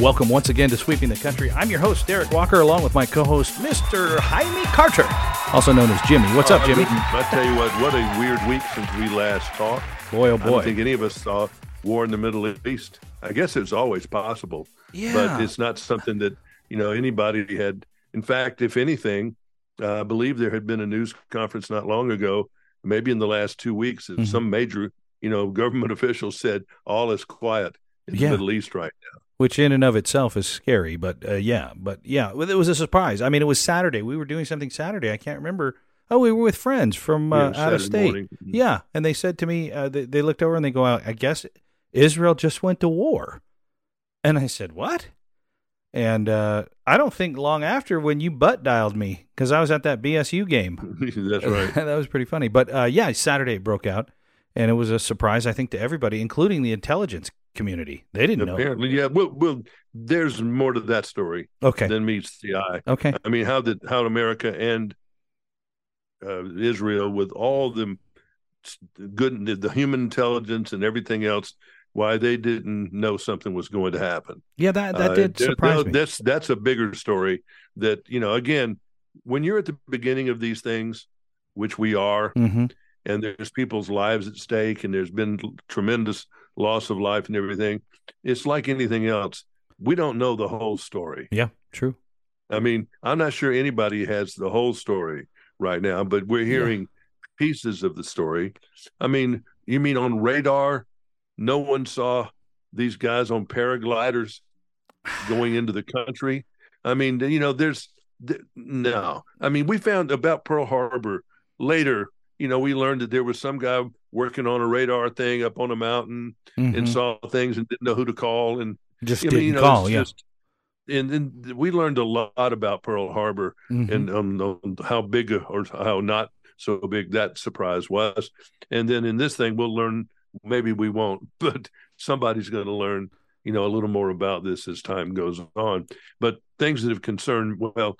Welcome once again to Sweeping the Country. I'm your host, Derik Walker, along with my co host, Mr. Jaime Carter, also known as Jimmy. What's up, Jimmy? I tell you what, what a weird week since we last talked. Boy, oh boy. I don't think any of us saw war in the Middle East. I guess it's always possible, yeah. but it's not something that you know anybody had. In fact, if anything, uh, I believe there had been a news conference not long ago, maybe in the last two weeks, that Mhm. some major you know government officials said all is quiet in Yeah. the Middle East right now. Which in and of itself is scary, but uh, yeah, but yeah, it was a surprise. I mean, it was Saturday. We were doing something Saturday. I can't remember. Oh, we were with friends from uh, Yeah, out of state. morning. Yeah, and they said to me, uh, they, they looked over and they go, "I guess Israel just went to war," and I said, "What?" And uh, I don't think long after when you butt dialed me because I was at that BSU game. That's right. that was pretty funny. But uh, yeah, Saturday it broke out, and it was a surprise, I think, to everybody, including the intelligence community. They didn't know. Apparently, yeah. Well, well, there's more to that story Okay. than meets the eye. Okay. I mean, how did how America and uh, Israel, with all the good, the human intelligence and everything else, why they didn't know something was going to happen? Yeah, that that Uh, did there- surprise me. That's that's a bigger story. That you know, again, when you're at the beginning of these things, which we are, hmm and there's people's lives at stake, and there's been tremendous loss of life and everything. It's like anything else. We don't know the whole story. Yeah, true. I mean, I'm not sure anybody has the whole story right now, but we're hearing pieces of the story. I mean, you mean on radar, no one saw these guys on paragliders going into the country? I mean, you know, there's th- no. I mean, we found about Pearl Harbor later. You know, we learned that there was some guy working on a radar thing up on a mountain Mhm. and saw things and didn't know who to call and Just I didn't you know, call. Yeah. just- and then we learned a lot about Pearl Harbor Mhm. and um, how big or how not so big that surprise was. And then in this thing, we'll learn. Maybe we won't, but somebody's going to learn. You know, a little more about this as time goes on. But things that have concerned. Well,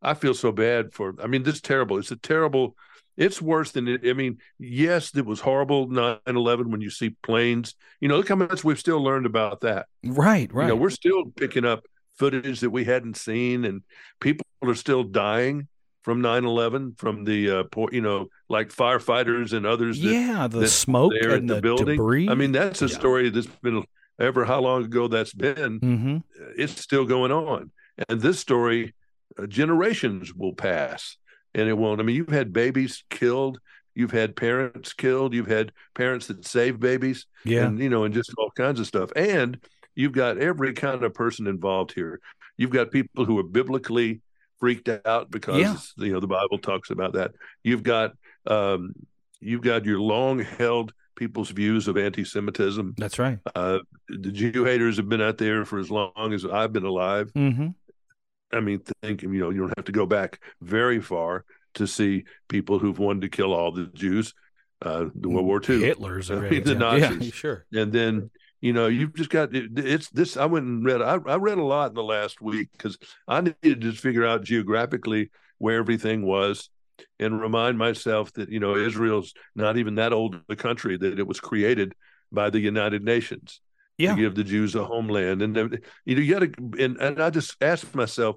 I feel so bad for. I mean, this is terrible. It's a terrible. It's worse than it. I mean, yes, it was horrible 9-11 when you see planes. You know, look how much we've still learned about that. right, right. You know, we're still picking up footage that we hadn't seen, and people are still dying from 9/11 from the uh, poor, you know, like firefighters and others. That, yeah, the smoke there and the, the, building. debris. I mean, that's a Yeah. story that's been ever how long ago that's been. hmm It's still going on, and this story, uh, generations will pass, and it won't. I mean, you've had babies killed. You've had parents killed. You've had parents that save babies Yeah. and you know, and just all kinds of stuff. And you've got every kind of person involved here. You've got people who are biblically freaked out because Yeah. you know the Bible talks about that. You've got um, you've got your long held people's views of anti-Semitism. That's right. Uh, the Jew haters have been out there for as long as I've been alive. hmm I mean, think you know, you don't have to go back very far to see people who've wanted to kill all the Jews. Uh, the World War II. Hitler's I mean, the example. Yeah, Nazis. sure. and then you know you've just got it, it's this i went and read I, I read a lot in the last week because i needed to just figure out geographically where everything was and remind myself that you know israel's not even that old a country that it was created by the united nations Yeah. to give the jews a homeland and you know you got to and, and i just asked myself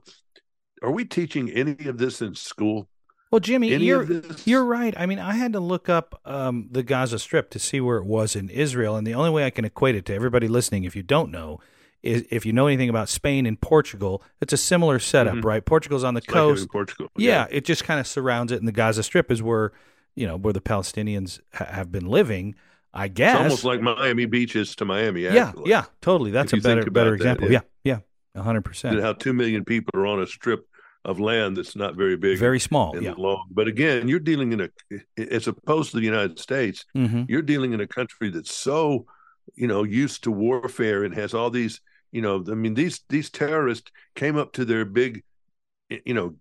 are we teaching any of this in school Well, Jimmy, any you're You're right. I mean, I had to look up um, the Gaza Strip to see where it was in Israel, and the only way I can equate it to everybody listening, if you don't know, is if you know anything about Spain and Portugal, it's a similar setup, Mhm. right? Portugal's on the It's like coast. portugal yeah, it just kind of surrounds it, and the Gaza Strip is where you know where the Palestinians ha- have been living. I guess it's almost like miami beach is to miami yeah, actually. yeah, totally. That's If a better better example. yeah. Yeah, yeah, hundred percent. how two million people are on a strip of land that's not very big, Very small. and Yeah. long. But again, you're dealing in a, as opposed to the United States, hmm you're dealing in a country that's so, you know, used to warfare and has all these, you know, I mean, these these terrorists came up to their big, you know,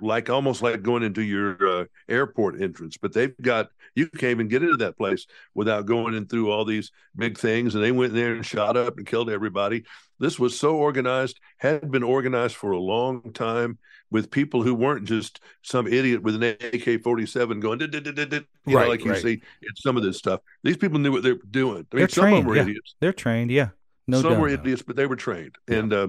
like almost like going into your uh, airport entrance, but they've got you can't even get into that place without going in through all these big things, and they went in there and shot up and killed everybody. This was so organized, had been organized for a long time with people who weren't just some idiot with an AK forty seven going, you Right, know, like you see in some of this stuff. These people knew what they were doing. I mean, They're some of them trained, were yeah. idiots. They're trained. Yeah. No Some were idiots, but they were trained. And uh,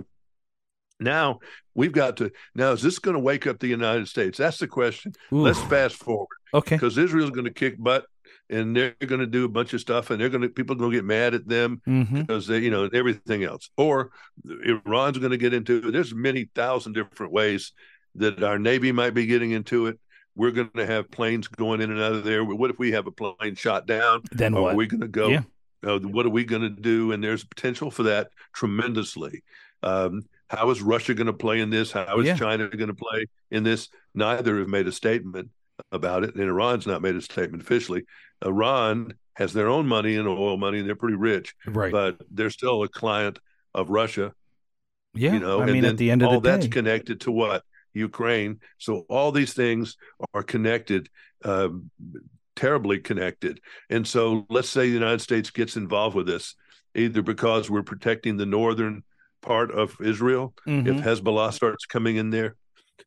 now we've got to. Now, is this going to wake up the United States? That's the question. Ooh, Let's fast forward okay. because Israel's going to kick butt, and they're going to do a bunch of stuff, and they're going to people are going to get mad at them hmm because they, you know, everything else. Or Iran's going to get into it. There's many thousand different ways that our Navy might be getting into it. We're going to have planes going in and out of there. What if we have a plane shot down? Then Are what? we going to go? Yeah. Uh, what are we going to do? And there's potential for that tremendously. Um, how is Russia going to play in this? How is Yeah. China going to play in this? Neither have made a statement about it, and Iran's not made a statement officially. Iran has their own money and oil money, and they're pretty rich, right. but they're still a client of Russia. yeah. You know, I and mean, at the end of all the day, that's connected to what Ukraine. So all these things are connected, um, terribly connected. And so let's say the United States gets involved with this, either because we're protecting the northern part of Israel, Mhm. if Hezbollah starts coming in there,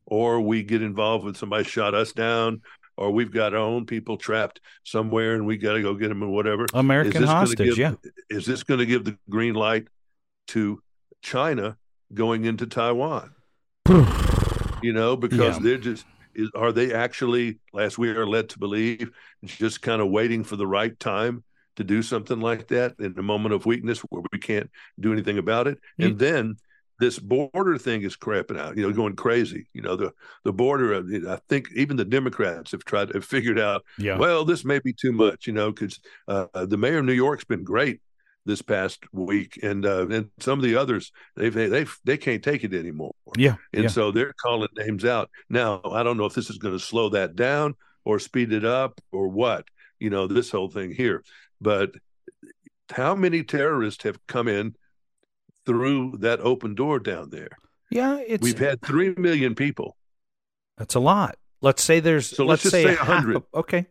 or we get involved with somebody shot us down, or we've got our own people trapped somewhere and we got to go get them or whatever. American hostage. give- yeah. Is this going to give the green light to China going into Taiwan? You know, because Yeah. they're just is, are they actually, as we are led to believe, just kind of waiting for the right time to do something like that in a moment of weakness where we can't do anything about it? And then this border thing is crapping out, you know, going crazy. You know, the the border. I think even the Democrats have tried have figured out yeah. well, this may be too much, you know, because uh, the mayor of New York's been great this past week, and uh, and some of the others they've they they can't take it anymore, yeah. and yeah. so they're calling names out. Now, I don't know if this is going to slow that down or speed it up or what, you know, this whole thing here. But how many terrorists have come in through that open door down there? Yeah. It's We've had three million people. that's a lot. Let's say there's. So let's just say, say a 100. Okay.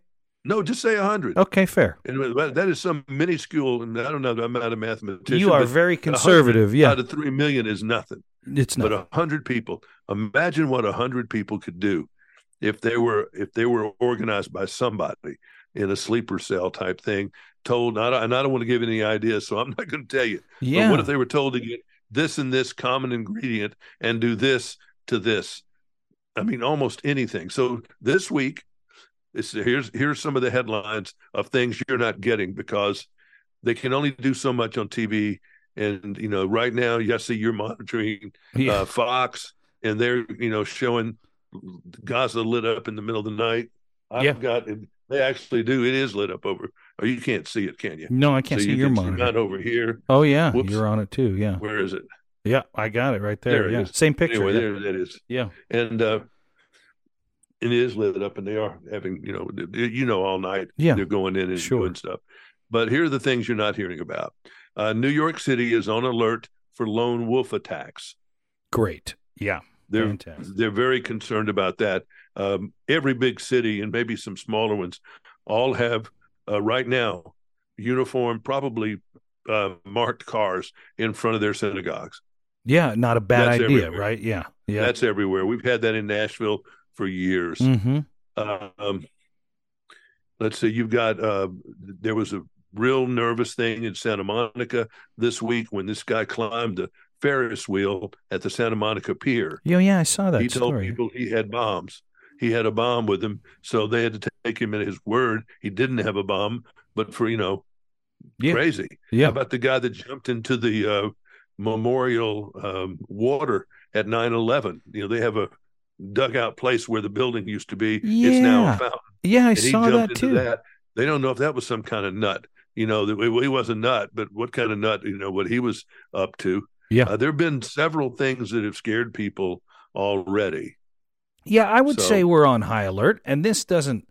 No, just say a hundred. Okay. Fair. And that- is some minuscule. And I don't know. I'm not a mathematician. You are very conservative. Yeah. Out of three million is nothing. It's But a hundred people. Imagine what a hundred people could do if they were if they were organized by somebody in a sleeper cell type thing. Told, and I don't, and I don't want to give any ideas, so I'm not going to tell you. yeah. But what if they were told to get this and this common ingredient and do this to this? I mean, almost anything. So this week, it's, here's here's some of the headlines of things you're not getting because they can only do so much on TV. And you know, right now, you see you're monitoring yeah. uh, Fox, and they're you know showing Gaza lit up in the middle of the night. I've Yeah. got they actually do. It is lit up over. Or you can't see it, can you? no, I can't so see you your can see monitor. mine over here. Oh yeah, Whoops. you're on it too. Yeah. Where is it? Yeah. I got it right there. There it yeah. is. Same picture. Anyway, yeah. there that is. yeah. and uh it is lit up and they are having you know you know all night Yeah. they're going in and Sure. doing stuff but here are the things you're not hearing about uh, new york city is on alert for lone wolf attacks Great. Yeah. they're Fantastic. they're very concerned about that um, every big city and maybe some smaller ones all have uh, right now uniform probably uh, marked cars in front of their synagogues Yeah. Not a bad That's idea, everywhere. right? Yeah. Yeah. that's everywhere we've had that in nashville for years mm-hmm. um, let's see, you've got uh, there was a real nervous thing in Santa Monica this week when this guy climbed the Ferris wheel at the Santa Monica Pier. Yeah. Yeah. I saw that he told people he had bombs. He had a bomb with him, so they had to take him at his word. He didn't have a bomb, but for you know, Yeah. crazy. Yeah. How about the guy that jumped into the uh, memorial um, water at 9-11? You know, they have a dugout place where the building used to be. It's now Yeah. a fountain Yeah. I and saw that too. that. They don't know if that was some kind of nut. You know, that he was a nut, but what kind of nut? You know, what he was up to. Yeah. Uh, there have been several things that have scared people already. Yeah, I would So- say we're on high alert, and this doesn't.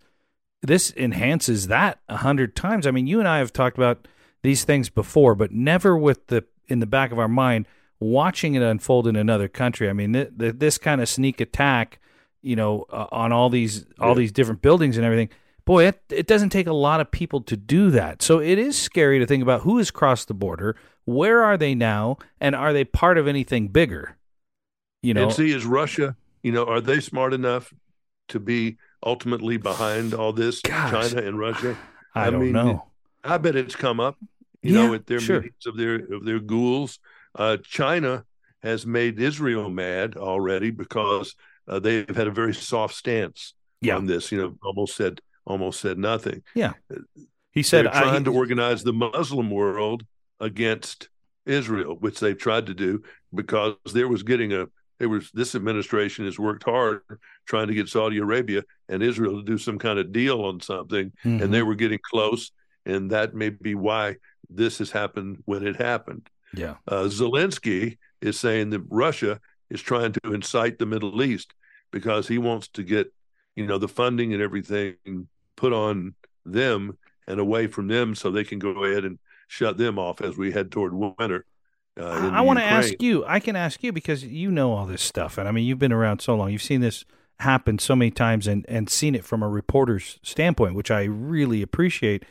This enhances that a hundred times. I mean, you and I have talked about these things before, but never with the in the back of our mind watching it unfold in another country. I mean, th- th- this kind of sneak attack, you know, uh, on all these all Yeah. these different buildings and everything. Boy, it, it doesn't take a lot of people to do that. So it is scary to think about who has crossed the border, where are they now, and are they part of anything bigger? You know, and see, is Russia? You know, are they smart enough to be ultimately behind all this? Gosh. China and Russia. I, I don't mean, know. I bet it's come up. you know, Yeah, at their sure. meetings of their of their ghouls. Uh, China has made Israel mad already because uh, they've had a very soft stance Yeah. on this. You know, almost said almost said nothing. Yeah, he said, They're I, trying to organize the Muslim world against Israel, which they've tried to do because there was getting a there was this administration has worked hard trying to get Saudi Arabia and Israel to do some kind of deal on something, Mhm. and they were getting close, and that may be why this has happened when it happened. yeah. Uh, Zelensky is saying that Russia is trying to incite the Middle East because he wants to get, you know, the funding and everything put on them and away from them so they can go ahead and shut them off as we head toward winter. Uh, I, want to ask you. I can ask you because you know all this stuff, and I mean, you've been around so long. You've seen this happen so many times, and and seen it from a reporter's standpoint, which I really appreciate.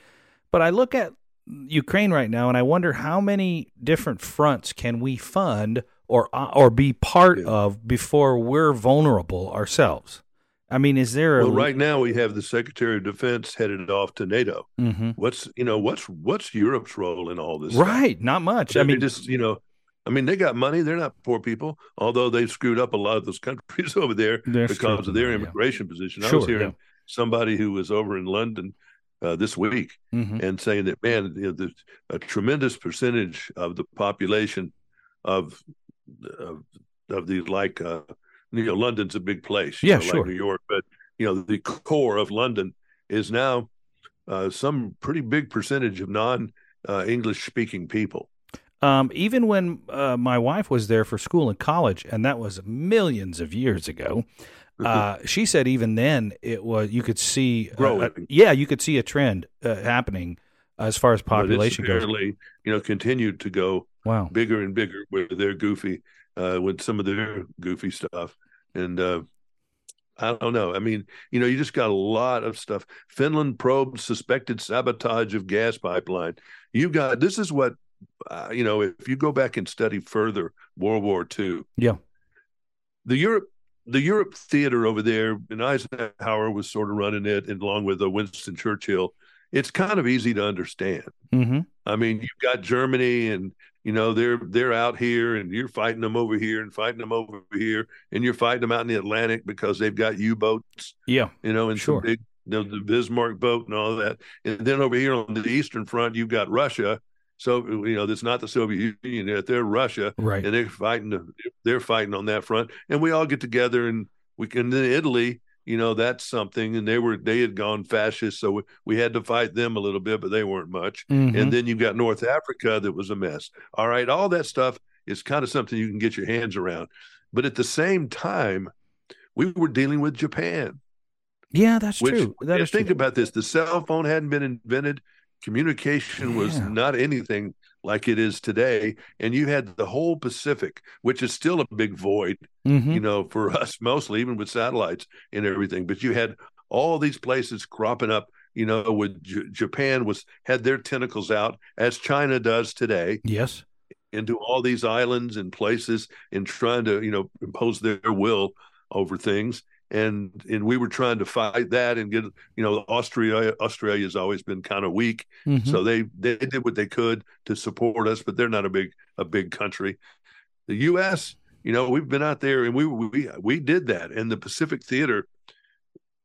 But I look at Ukraine right now, and I wonder how many different fronts can we fund or uh, or be part Yeah. of before we're vulnerable ourselves. I mean, is there a Well, right now we have the Secretary of Defense headed off to NATO. Mhm. What's you know what's what's Europe's role in all this? stuff? right? Not much. I mean, just you know, I mean they got money. They're not poor people, although they've screwed up a lot of those countries over there they're because of their yeah. immigration position. I Sure, was hearing yeah. somebody who was over in London uh, this week Mhm. and saying that man, you know, a tremendous percentage of the population of of, of the like uh, you know London's a big place, Yeah, know, sure. like New York, but you know the core of London is now uh, some pretty big percentage of non uh, English speaking people. Um, even when uh, my wife was there for school and college, and that was millions of years ago, uh, she said even then it was you could see uh, Growing. uh, yeah, you could see a trend uh, happening as far as population goes. you know, continued to go Wow. bigger and bigger with their goofy, uh, with some of their goofy stuff. And uh, I don't know. I mean, you know, you just got a lot of stuff. Finland probed suspected sabotage of gas pipeline. You've got this is what, uh, you know, if you go back and study further World War II, Yeah. the Europe. The Europe theater over there, and Eisenhower was sort of running it, and along with uh, Winston Churchill. It's kind of easy to understand. Mm-hmm. I mean, you've got Germany, and you know they're they're out here, and you're fighting them over here, and fighting them over here, and you're fighting them out in the Atlantic because they've got U-boats, Yeah. you know, and Sure. big, you know, the Bismarck boat and all that. And then over here on the eastern front, you've got Russia. So you know, that's not the Soviet Union; they're- they're Russia, Right. and they're fighting. They're fighting on that front, and we all get together, and we can. Then Italy, you know, that's something, and they were they had gone fascist, so we, we had to fight them a little bit, but they weren't much. Mhm. And then you've got North Africa that was a mess. All right, all that stuff is kind of something you can get your hands around, but at the same time, we were dealing with Japan. yeah, that's Which true. That is think true. about this: the cell phone hadn't been invented. Communication was not anything like it is today, and you had the whole Pacific, which is still a big void, Mhm. you know, for us mostly, even with satellites and everything. But you had all these places cropping up. You know, with J- Japan was had their tentacles out as China does today Yes. into all these islands and places and trying to you know impose their will over things and and we were trying to fight that and get you know Austria Australia's always been kind of weak Mhm. so they they did what they could to support us but they're not a big a big country the US you know we've been out there and we we we did that and the Pacific Theater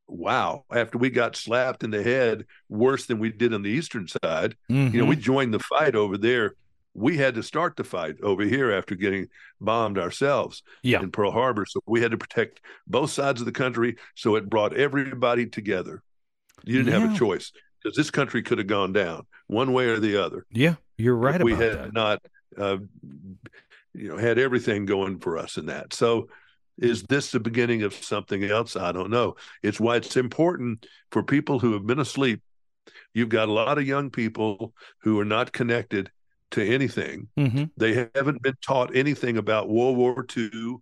wow after we got slapped in the head worse than we did on the eastern side you know, we joined the fight over there. We had to start the fight over here after getting bombed ourselves Yeah. in Pearl Harbor. So we had to protect both sides of the country. So it brought everybody together. You didn't have a choice because this country could have gone down one way or the other. yeah, you're right if we had that. not, uh, you know, had everything going for us in that. So is this the beginning of something else? I don't know. It's why it's important for people who have been asleep. You've got a lot of young people who are not connected to anything. Mhm. They haven't been taught anything about World War II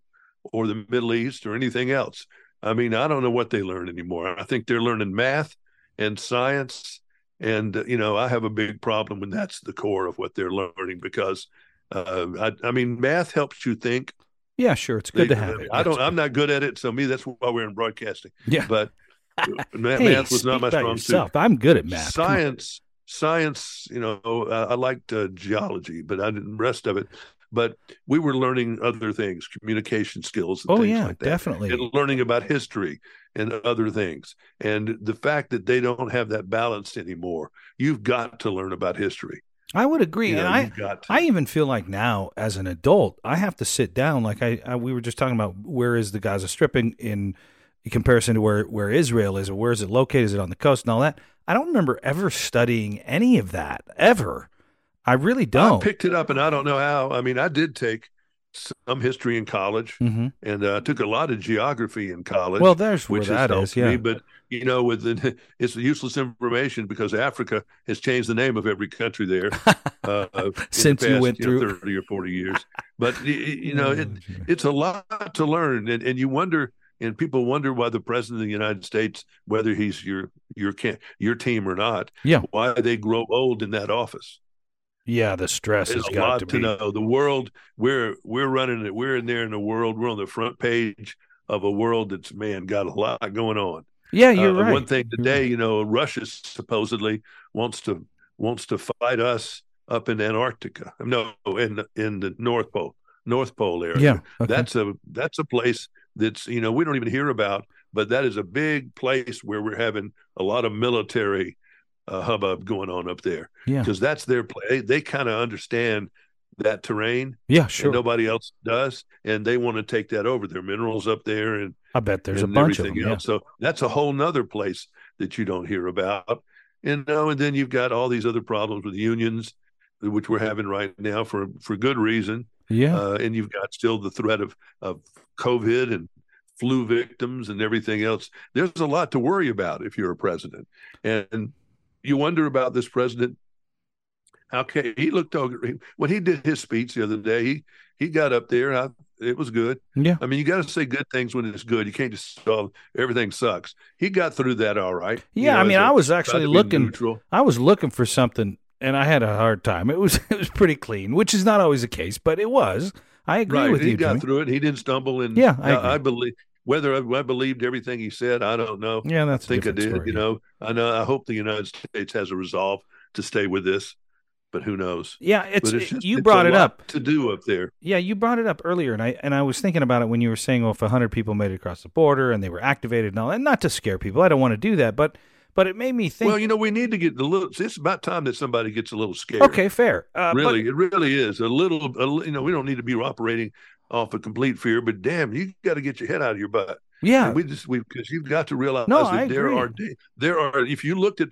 or the Middle East or anything else. I mean, I don't know what they learn anymore. I think they're learning math and science. And, you know, I have a big problem when that's the core of what they're learning because, uh, I, I mean, math helps you think. Yeah, sure. It's good They- to have it. I don't, I'm not good at it. So, me, that's why we're in broadcasting. Yeah. But ma- Hey, math was not my strong suit. I'm good at math. Science science, you know, I, I liked uh, geology, but I didn't rest of it. But we were learning other things, communication skills. oh things yeah, like that, definitely. and learning about history and other things. And the fact that they don't have that balance anymore, you've got to learn about history. I would agree, You know, and I. I even feel like now as an adult, I have to sit down. Like I, I we were just talking about where is the Gaza Strip in, in comparison to where where Israel is, or where is it located? Is it on the coast and all that? I don't remember ever studying any of that ever. I really don't. picked it up, and I don't know how. I mean, I did take some history in college, hmm and uh, took a lot of geography in college. Well, there's where which that has is. Yeah. me. But you know, with the, it's useless information because Africa has changed the name of every country there uh, in the Since you past, went know, through- thirty or forty years. But you know, it, it's a lot to learn, and, and you wonder, and people wonder why the president of the United States, whether he's your your your team or not, Yeah. why they grow old in that office. yeah, the stress has There's a got lot to to, be. know. The world we're we're running it. We're in there in the world. We're on the front page of a world that's man got a lot going on. Yeah, you're Uh, right. One thing today, you know, Russia supposedly wants to wants to fight us up in Antarctica. No, in the, in the North Pole, North Pole area. Yeah, okay. that's a that's a place that's you know we don't even hear about, but that is a big place where we're having a lot of military uh, hubbub going on up there Yeah. because that's their play. They, they kind of understand that terrain, Yeah, and sure. nobody else does, and they want to take that over. their minerals up there, and I bet there's a bunch of them. everything Yeah. So that's a whole nother place that you don't hear about. And know, and then you've got all these other problems with unions, which we're having right now for for good reason. Yeah. Uh, and you've got still the threat of of COVID and flu victims and everything else. There's a lot to worry about if you're a president, and you wonder about this president. How can he looked over when he did his speech the other day? He he got up there. I, it was good. yeah. I mean, you got to say good things when it's good. You can't just oh, everything sucks. He got through that all right. you Yeah, know, I mean, a- I was actually looking. neutral. I was looking for something, and I had a hard time. It was it was pretty clean, which is not always the case, but it was. I agree Right, with he you, He got Jimmy. through it. He didn't stumble. And Yeah, I I, believe whether I, I believed everything he said, I don't know. Yeah, that's I think I did. story. You know, I know. I hope the United States has a resolve to stay with this, but who knows? Yeah, it's, it's just, you it's brought it up. to do up there. Yeah, you brought it up earlier, and I and I was thinking about it when you were saying, well, if hundred people made it across the border and they were activated and all, and not to scare people, I don't want to do that, but but it made me think. well, you know, we need to get a little. It's about time that somebody gets a little scared. okay, fair. Uh, but- really, it really is a little, a, you know, we don't need to be operating off of complete fear, but damn, you got to get your head out of your butt. yeah, And we just we because you've got to realize No, that I there agree. are there are if you looked at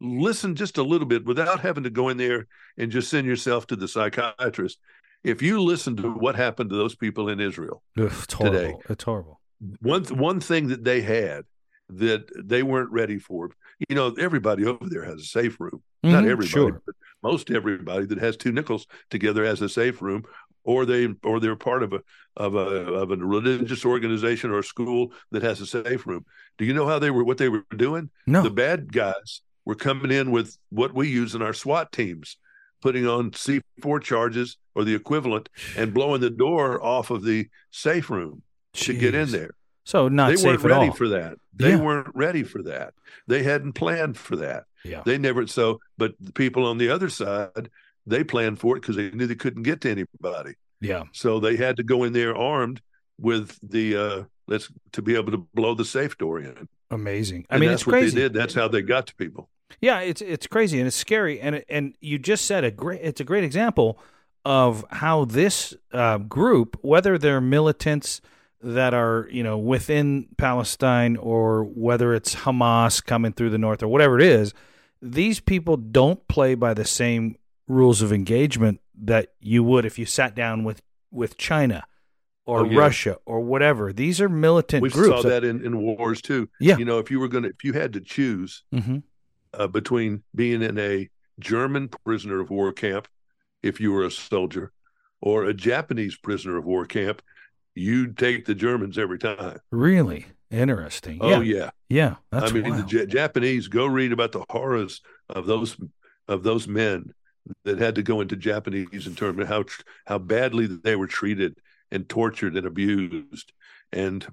listen just a little bit without having to go in there and just send yourself to the psychiatrist. If you listen to what happened to those people in Israel, Ugh, it's horrible. today. It's horrible. one one thing that they had that they weren't ready for, you know, everybody over there has a safe room. Not Mhm, everybody, sure. but most everybody that has two nickels together has a safe room, or they or they're part of a of a of a religious organization or a school that has a safe room. Do you know how they were what they were doing? No, The bad guys were coming in with what we use in our SWAT teams, putting on C4 charges or the equivalent and blowing the door off of the safe room to get in there So not they safe weren't at ready all. for that. They Yeah. weren't ready for that. They hadn't planned for that. yeah, They never so. But the people on the other side, they planned for it because they knew they couldn't get to anybody. yeah. So they had to go in there armed with the uh let's to be able to blow the safe door in. Amazing. I And mean, that's it's what crazy. they did. That's how they got to people. Yeah, it's it's crazy and it's scary and and you just said a great it's a great example of how this uh, group, whether they're militants that are you know within Palestine or whether it's Hamas coming through the north or whatever it is, these people don't play by the same rules of engagement that you would if you sat down with with China or Oh, yeah. Russia or whatever. These are militant We groups. saw that in, in wars too. Yeah. You know, if you were gonna if you had to choose hmm uh, between being in a German prisoner of war camp, if you were a soldier, or a Japanese prisoner of war camp, you'd take the Germans every time. Really interesting. Oh yeah, yeah, yeah. That's I mean wild. the J- Japanese. Go read about the horrors of those of those men that had to go into Japanese internment. How how badly they were treated and tortured and abused, and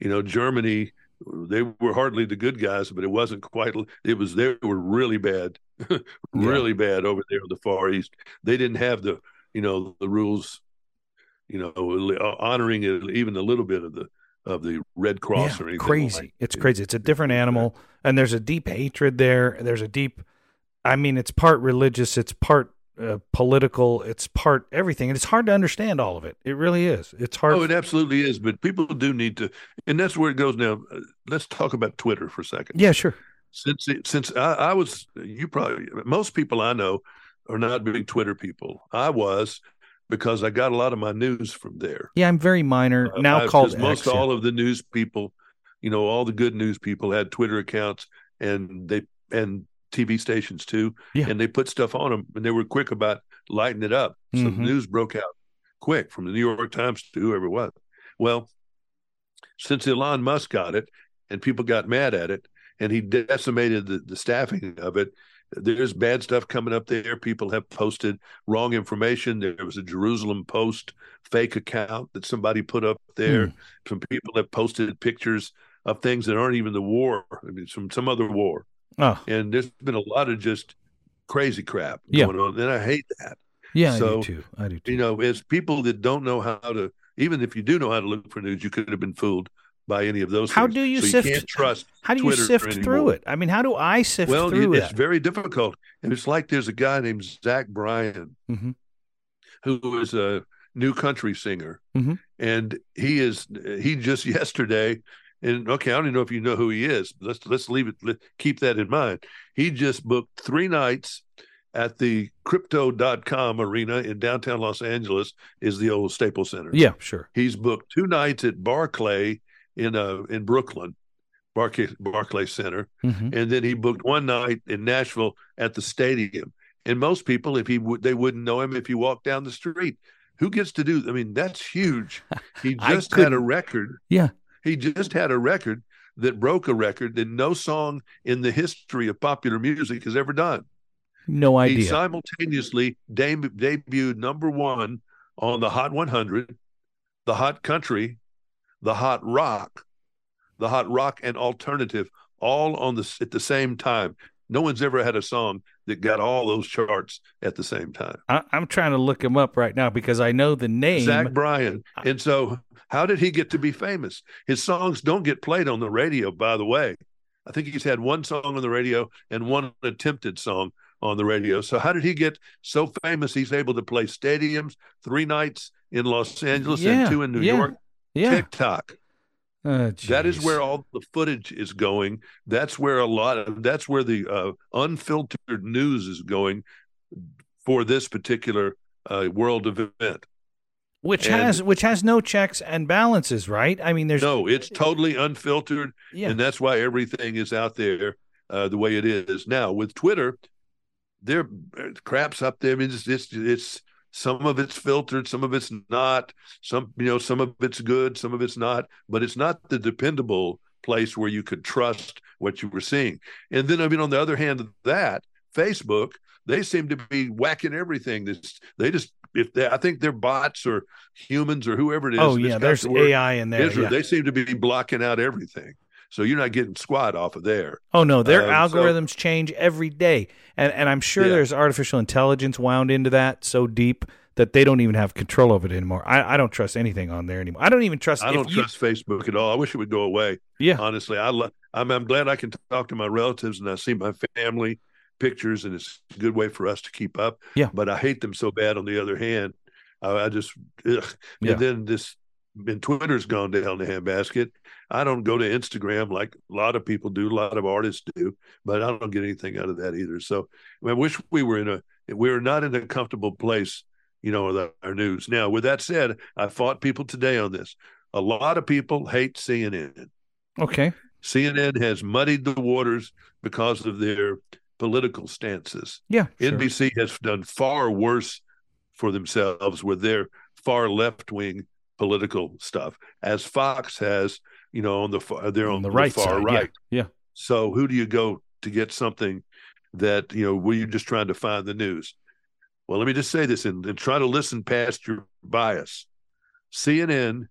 you know Germany. They were hardly the good guys, but it wasn't quite. It was they were really bad really yeah. bad over there in the Far East. They didn't have the you know the rules, you know, honoring it, even a little bit of the of the Red Cross yeah, or anything. Crazy. Like it's crazy. It's a different animal, and there's a deep hatred there. There's a deep. I mean, it's part religious. It's part uh, political. It's part everything, and it's hard to understand all of it. It really is. It's hard. Oh, it absolutely is. But people do need to, and that's where it goes now. Uh, let's talk about Twitter for a second. Yeah, sure. Since it, since I, I was, you probably most people I know are not big Twitter people. I was because I got a lot of my news from there. Yeah, I'm very minor uh, now. Uh, called most all of the news people, you know, all the good news people had Twitter accounts, and they and TV stations too. Yeah. and they put stuff on them, and they were quick about lighting it up. So mm-hmm. the news broke out quick from the New York Times to whoever it was. Well, since Elon Musk got it, and people got mad at it, and he decimated the, the staffing of it, there's bad stuff coming up there. People have posted wrong information. There was a Jerusalem Post fake account that somebody put up there. Hmm. Some people have posted pictures of things that aren't even the war. I mean, from some other war. Oh. And there's been a lot of just crazy crap yeah. going on, and I hate that. Yeah, so, I do too. I do too. You know, as people that don't know how to, even if you do know how to look for news, you could have been fooled by any of those. How things. do you so sift? You can't trust. How do you Twitter sift anymore. through it? I mean, how do I sift well, through it, it? It's very difficult, and it's like there's a guy named Zach Bryan, mm-hmm. who is a new country singer, mm-hmm. and he is he just yesterday. And okay, I don't even know if you know who he is. Let's let's leave it. Let, keep that in mind. He just booked three nights at the crypto.com arena in downtown Los Angeles is the old Staples Center. Yeah, sure. He's booked two nights at Barclay in uh in Brooklyn, Barclay Barclay Center, mm-hmm. and then he booked one night in Nashville at the stadium. And most people, if he would, they wouldn't know him if you walked down the street. Who gets to do? I mean, that's huge. He just had a record. Yeah, he just had a record that broke a record that no song in the history of popular music has ever done. No idea. He simultaneously deb- debuted number one on the Hot 100, the Hot Country, the Hot Rock, the Hot Rock and Alternative, all on the at the same time. No one's ever had a song that got all those charts at the same time. I, am trying to look him up right now because I know the name. Zach Bryan. And so, how did he get to be famous? His songs don't get played on the radio, by the way. I think he's had one song on the radio and one attempted song on the radio. So how did he get so famous? He's able to play stadiums three nights in Los Angeles yeah, and two in New yeah, York. Yeah. TikTok. Oh, that is where all the footage is going. That's where a lot of that's where the uh, unfiltered news is going for this particular uh, world event. Which and, has which has no checks and balances, right? I mean, there's no. It's totally unfiltered, yeah. and that's why everything is out there uh, the way it is now. With Twitter, there craps up there. I mean, it's, it's it's some of it's filtered, some of it's not. Some you know, some of it's good, some of it's not. But it's not the dependable place where you could trust what you were seeing. And then, I mean, on the other hand of that, Facebook, they seem to be whacking everything. This they just if they, I think they're bots or humans or whoever it is. Oh yeah, there's AI in there. Yeah. They seem to be blocking out everything. So you're not getting squat off of there. Oh no, their Um, so- algorithms change every day, and and I'm sure Yeah. there's artificial intelligence wound into that so deep that they don't even have control of it anymore. I, I don't trust anything on there anymore. I don't even trust. I don't you- trust Facebook at all. I wish it would go away. Yeah, Honestly, I lo- I'm I'm glad I can talk to my relatives and I see my family pictures, and it's a good way for us to keep up. Yeah. But I hate them so bad. On the other hand, I, I just ugh. Yeah. and then this. And Twitter's gone down the handbasket. I don't go to Instagram like a lot of people do, a lot of artists do, but I don't get anything out of that either. So I wish we were in a we are not in a comfortable place, you know, with our news. Now, with that said, I fought people today on this. A lot of people hate CNN. okay. CNN has muddied the waters because of their political stances. Yeah, sure. NBC has done far worse for themselves with their far left wing political stuff, as Fox has, you know, on the far, uh, they're on, on the right far side. right. Yeah, yeah. So who do you go to get something that you know? Were you just trying to find the news? Well, let me just say this and, and try to listen past your bias. CNN,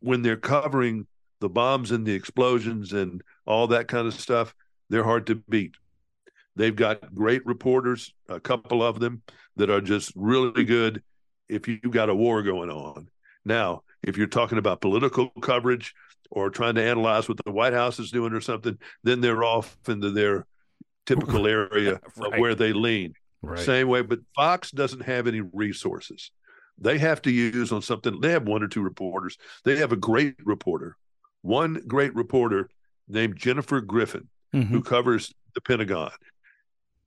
when they're covering the bombs and the explosions and all that kind of stuff, they're hard to beat. They've got great reporters, a couple of them that are just really good if you've got a war going on. Now, if you're talking about political coverage or trying to analyze what the White House is doing or something, then they're off into their typical area right. of where they lean. Right. Same way, but Fox doesn't have any resources. They have to use on something. They have one or two reporters. They have a great reporter, one great reporter named Jennifer Griffin, mm-hmm. who covers the Pentagon.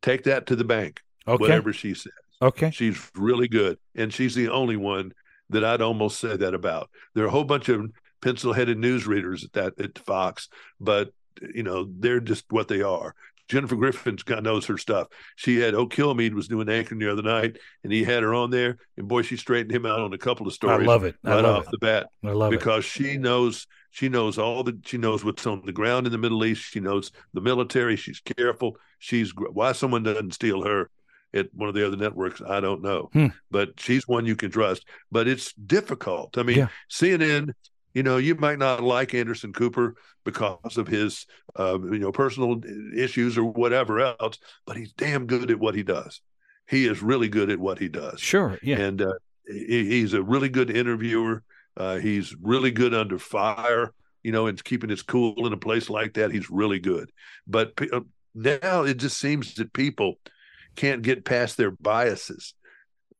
Take that to the bank, okay. whatever she says. Okay. She's really good. And she's the only one that I'd almost say that about. There are a whole bunch of pencil headed newsreaders at that at Fox, but you know, they're just what they are. Jennifer Griffin's got knows her stuff. She had oh O'Kilmeade was doing anchoring the other night, and he had her on there, and boy, she straightened him out on a couple of stories. I love it. I right love off it. the bat. I love because it because she knows she knows all the she knows what's on the ground in the Middle East. She knows the military. She's careful. She's why someone doesn't steal her at one of the other networks, I don't know. Hmm. But she's one you can trust. But it's difficult. I mean, Yeah. CNN, you know, you might not like Anderson Cooper because of his, uh, you know, personal issues or whatever else, but he's damn good at what he does. He is really good at what he does. Sure. Yeah. And uh, he, he's a really good interviewer. Uh, he's really good under fire, you know, and keeping his cool in a place like that. He's really good. But pe- uh, now it just seems that people can't get past their biases.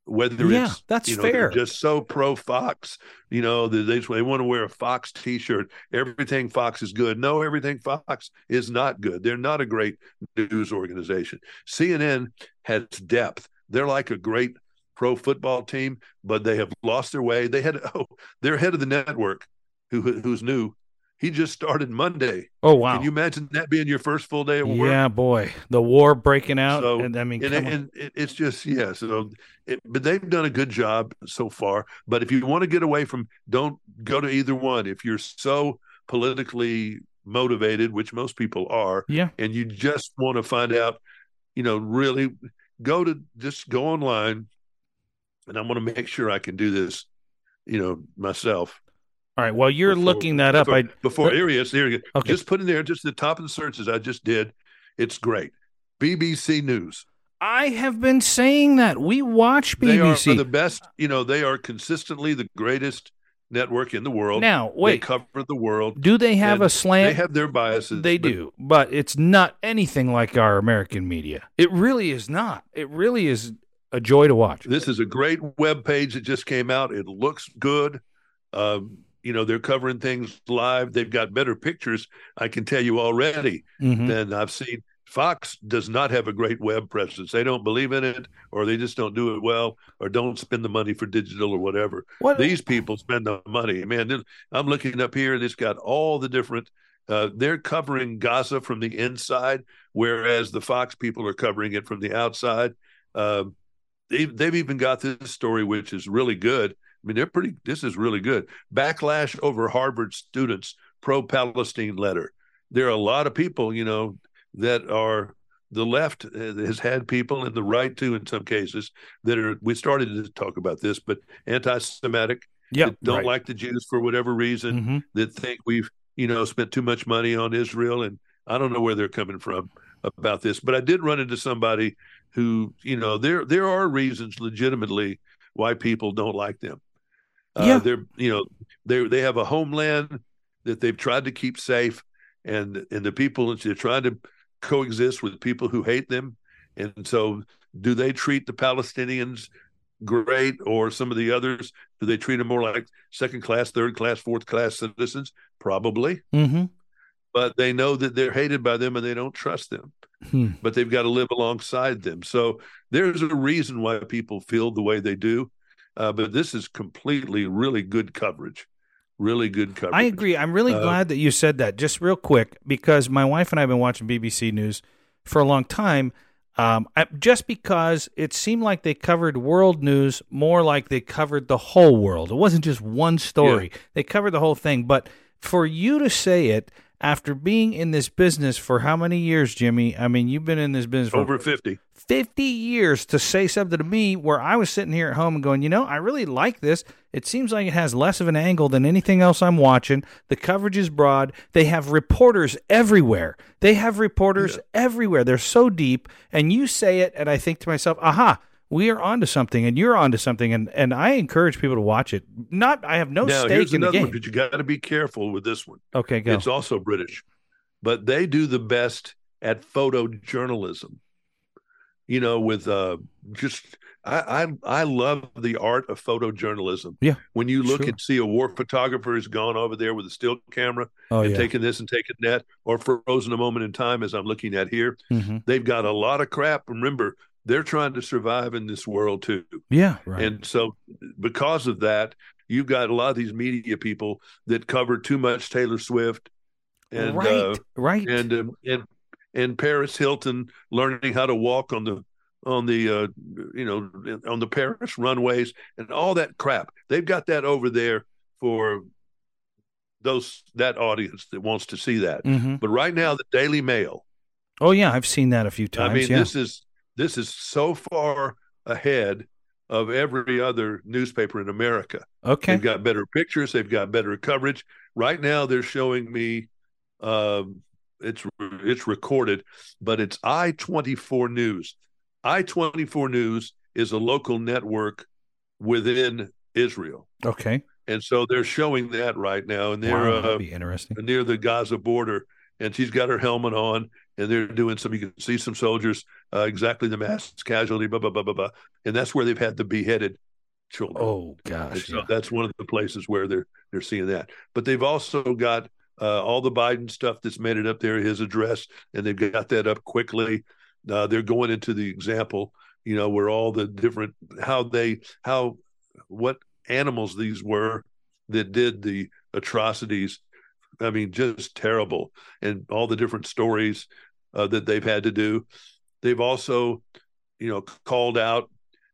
Whether Yeah, it's that's you know, fair. just so pro Fox, you know, they they want to wear a Fox T-shirt. Everything Fox is good. No, everything Fox is not good. They're not a great news organization. CNN has depth. They're like a great pro football team, but they have lost their way. They had oh, their head of the network, who who's new. He just started Monday. oh wow. Can you imagine that being your first full day of work? yeah, boy, the war breaking out, So, and I mean, and, and it- it's just yeah. So, it, but they've done a good job so far. But if you want to get away from, don't go to either one. If you're so politically motivated, which most people are, yeah, and you just want to find out, you know, really go to just go online, and I'm going to make sure I can do this, you know, myself. All right. While you're before- looking that up, before, I before here he is. Here he is. Okay. Just put in there, just the top of the searches I just did. It's great. BBC News. I have been saying that we watch They are BBC. the best. You know, they are consistently the greatest network in the world. now, they wait, cover the world. do they have a slant? They have their biases. They but do, but it's not anything like our American media. It really is not. It really is a joy to watch. This is a great web page that just came out. It looks good. Um, you know, they're covering things live. They've got better pictures. I can tell you already Mhm. than I've seen. Fox does not have a great web presence. They don't believe in it, or they just don't do it well, or don't spend the money for digital or whatever. What These people spend the money. Man, I'm looking up here and it's got all the different. Uh, they're covering Gaza from the inside, whereas the Fox people are covering it from the outside. Um, they, they've even got this story, which is really good. I mean, they're pretty. This is really good. Backlash over Harvard students pro-Palestine letter. There are a lot of people, you know, that are the left has had people, and the right too, in some cases, that are. We started to talk about this, but anti-Semitic yeah, don't right. like the Jews for whatever reason, Mhm. that think we've, you know, spent too much money on Israel. And I don't know where they're coming from about this, but I did run into somebody who, you know, there there are reasons legitimately why people don't like them. Yeah. Uh, they're, you know, they they have a homeland that they've tried to keep safe, and and the people they're trying to coexist with people who hate them, and so do they treat the Palestinians great or some of the others do they treat them more like second class third class fourth class citizens probably Mhm. but they know that they're hated by them and they don't trust them Hmm. but they've got to live alongside them so there's a reason why people feel the way they do uh, but this is completely really good coverage really good coverage I agree. I'm really Uh, glad that you said that. Just real quick, because my wife and I have been watching BBC News for a long time. Um, I, just because it seemed like they covered world news more like they covered the whole world. It wasn't just one story. They covered the whole thing. But for you to say it after being in this business for how many years, Jimmy? I mean, you've been in this business for Over 50. 50 years to say something to me where I was sitting here at home and going, you know, I really like this. It seems like it has less of an angle than anything else I'm watching. The coverage is broad. They have reporters everywhere. They have reporters everywhere. They're so deep. And you say it, and I think to myself, aha, we are onto something, and you're onto something. And, and I encourage people to watch it. Not, I have no now, stake here's in the game. one, but you got to be careful with this one. okay, go. It's also British, but they do the best at photojournalism. You know, with uh, just I, I I love the art of photojournalism. Yeah, when you look sure. and see a war photographer has gone over there with a still camera oh, and yeah. taken this and taking that, or frozen a moment in time, as I'm looking at here. hmm They've got a lot of crap. Remember, they're trying to survive in this world too. Yeah, right. And so, because of that, you've got a lot of these media people that cover too much Taylor Swift, and right, uh, right. and um, and and Paris Hilton learning how to walk on the on the uh, you know on the Paris runways and all that crap. They've got that over there for those that audience that wants to see that. hmm But right now, the Daily Mail. Oh, yeah, I've seen that a few times. I mean, yeah. this is this is so far ahead of every other newspaper in America. okay. They've got better pictures. They've got better coverage. Right now, they're showing me. Um, it's it's recorded, but it's I twenty four News. I twenty four News is a local network within Israel, Okay. and so they're showing that right now, and they're Wow, uh, that'd be interesting. near the Gaza border, and she's got her helmet on, and they're doing some. You can see some soldiers, uh, exactly the mass casualty, blah blah blah blah blah, and that's where they've had the beheaded children. Oh gosh. so yeah. that's one of the places where they're they're seeing that. But they've also got uh, all the Biden stuff that's made it up there, his address, and they've got that up quickly. Uh, they're going into the example, you know, where all the different how they how what animals these were that did the atrocities. I mean, just terrible, and all the different stories uh, that they've had to do. They've also, you know, called out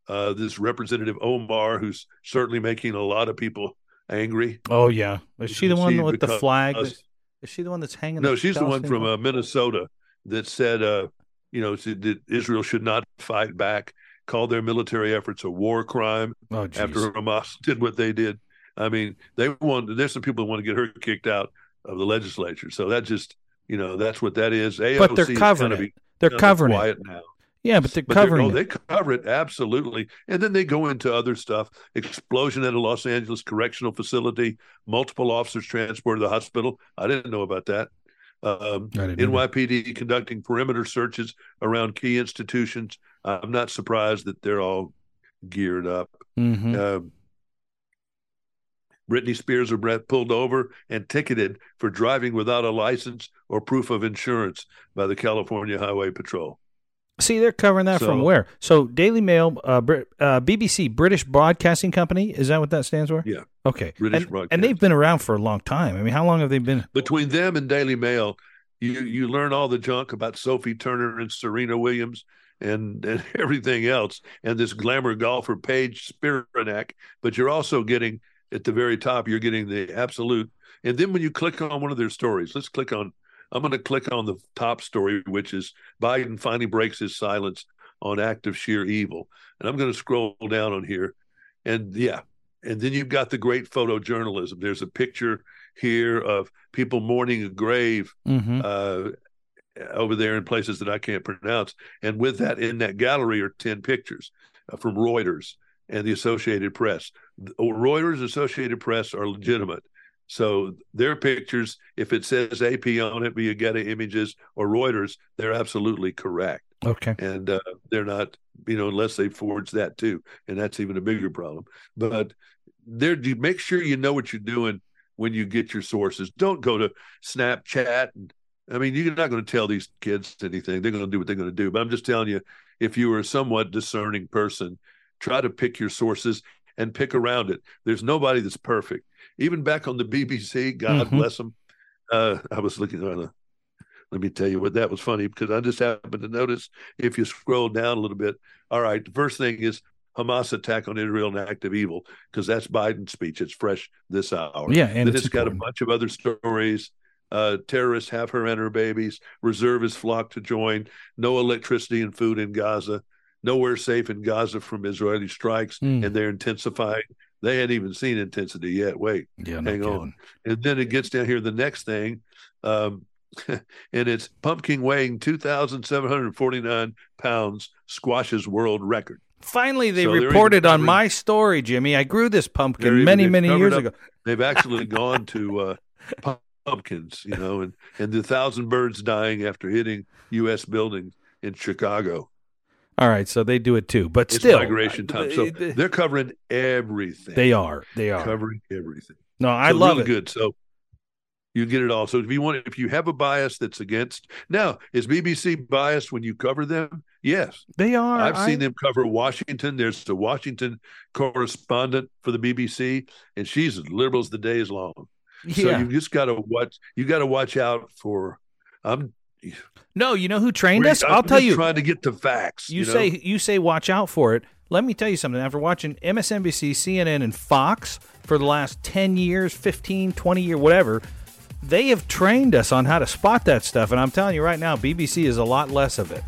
uh, this Representative Omar, who's certainly making a lot of people angry. Oh yeah. Is she the one with the flag? Is she the one that's hanging? No, she's the one from uh, Minnesota that said, uh, you know, that Israel should not fight back, called their military efforts a war crime Oh, after Hamas did what they did. I mean, they want. There's some people that want to get her kicked out of the legislature. So that just, you know, that's what that is. AOC but they're covering gonna it. They're covering it. now. Yeah, but they're But they're- covering oh, it. they cover it absolutely, and then they go into other stuff: explosion at a Los Angeles correctional facility, multiple officers transported to the hospital. I didn't know about that. Um, I didn't either. NYPD conducting perimeter searches around key institutions. I'm not surprised that they're all geared up. Mhm. Um, Britney Spears or Brett pulled over and ticketed for driving without a license or proof of insurance by the California Highway Patrol. See, they're covering that from where? So, Daily Mail, uh, uh, BBC, British Broadcasting Company. Is that what that stands for? Yeah. Okay. British and, Broadcasting. and they've been around for a long time. I mean, how long have they been? between them and Daily Mail, you you learn all the junk about Sophie Turner and Serena Williams and, and everything else, and this glamour golfer Paige Spiranak. But you're also getting at the very top, you're getting the absolute. And then when you click on one of their stories, let's click on. I'm going to click on the top story, which is Biden finally breaks his silence on act of sheer evil, and I'm going to scroll down on here, and yeah, and then you've got the great photojournalism. There's a picture here of people mourning a grave Mm-hmm. uh, over there in places that I can't pronounce. And with that, in that gallery are 10 pictures uh, from Reuters and the Associated Press. Reuters, Associated Press are legitimate. So their pictures, if it says AP on it via Getty Images or Reuters, they're absolutely correct. Okay. And uh, they're not, you know, unless they forge that too. And that's even a bigger problem. But there, you make sure you know what you're doing when you get your sources. Don't go to Snapchat. And, I mean, you're not going to tell these kids anything. They're going to do what they're going to do. But I'm just telling you, if you are a somewhat discerning person, try to pick your sources and pick around it. There's nobody that's perfect. Even back on the BBC, God Mhm. bless them. Uh, I was looking on the. Let me tell you what that was funny because I just happened to notice if you scroll down a little bit. All right, the first thing is Hamas attack on Israel an act of evil because that's Biden's speech. It's fresh this hour. Yeah, and then it's it's got a bunch of other stories Uh, terrorists have her and her babies. Reservists flock to join. No electricity and food in Gaza. Nowhere safe in Gaza from Israeli strikes, Mm. and they're intensifying. They hadn't even seen intensity yet. Wait, Yeah, hang on. And then it gets down here. The next thing, um, and it's pumpkin weighing two thousand seven hundred forty nine pounds squashes world record. Finally, they So reported on my story, Jimmy. I grew this pumpkin many, many years up- ago. They've actually gone to uh, pumpkins, you know, and and the thousand birds dying after hitting U.S. buildings in Chicago. All right, so they do it too, but It's still, migration time, so they- they're covering everything. they are. They are. covering everything. No, I So love really it. Good. So you get it all. So if you want, if you have a bias that's against now, is BBC biased when you cover them? Yes, They are. I've I- seen them cover Washington. There's the Washington correspondent for the BBC, and she's as liberal as the day is long. So you just got to watch. You got to watch out for. I'm. No, you know who trained us? I'm I'll tell you. Trying to get the facts. You, You, know? say you say watch out for it. Let me tell you something. After watching MSNBC, CNN, and Fox for the last 10 years, 15, 20 years, whatever, they have trained us on how to spot that stuff. And I'm telling you right now, BBC is a lot less of it.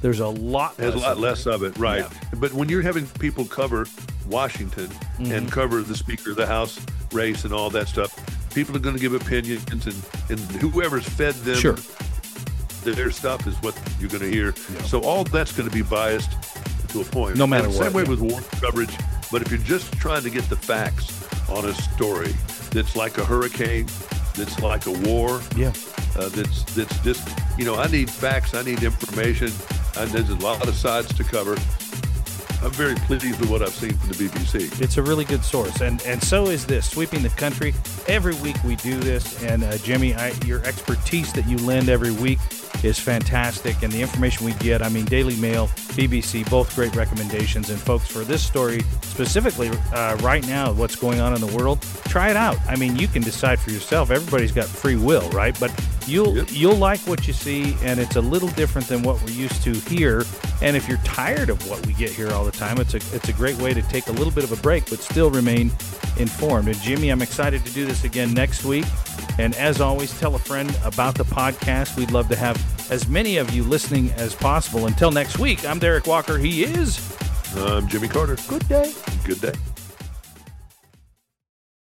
There's a lot There's a less lot of it. less of it, right? But when you're having people cover Washington Mm-hmm. and cover the Speaker of the House race and all that stuff, people are going to give opinions, and, and whoever's fed them Sure. Their stuff is what you're going to hear. So all that's going to be biased to a point. No matter And what, Same way yeah. with war coverage. But if you're just trying to get the facts on a story that's like a hurricane, that's like a war, Yeah. uh, that's that's just you know I need facts, I need information, and there's a lot of sides to cover. I'm very pleased with what I've seen from the BBC. It's a really good source, and and so is this sweeping the country. Every week we do this, and uh, Jimmy, I, your expertise that you lend every week is fantastic, and the information we get. I mean, Daily Mail, BBC, both great recommendations. And folks, for this story specifically, uh, right now, what's going on in the world, try it out. I mean, you can decide for yourself. Everybody's got free will, right? But you'll Yep. you'll like what you see, and it's a little different than what we're used to here. And if you're tired of what we get here all the time, it's a it's a great way to take a little bit of a break, but still remain informed. And Jimmy, I'm excited to do this again next week. And as always, tell a friend about the podcast. We'd love to have as many of you listening as possible. Until next week, I'm Derik Walker. He is. I'm Jimmy Carter. Good day. Good day.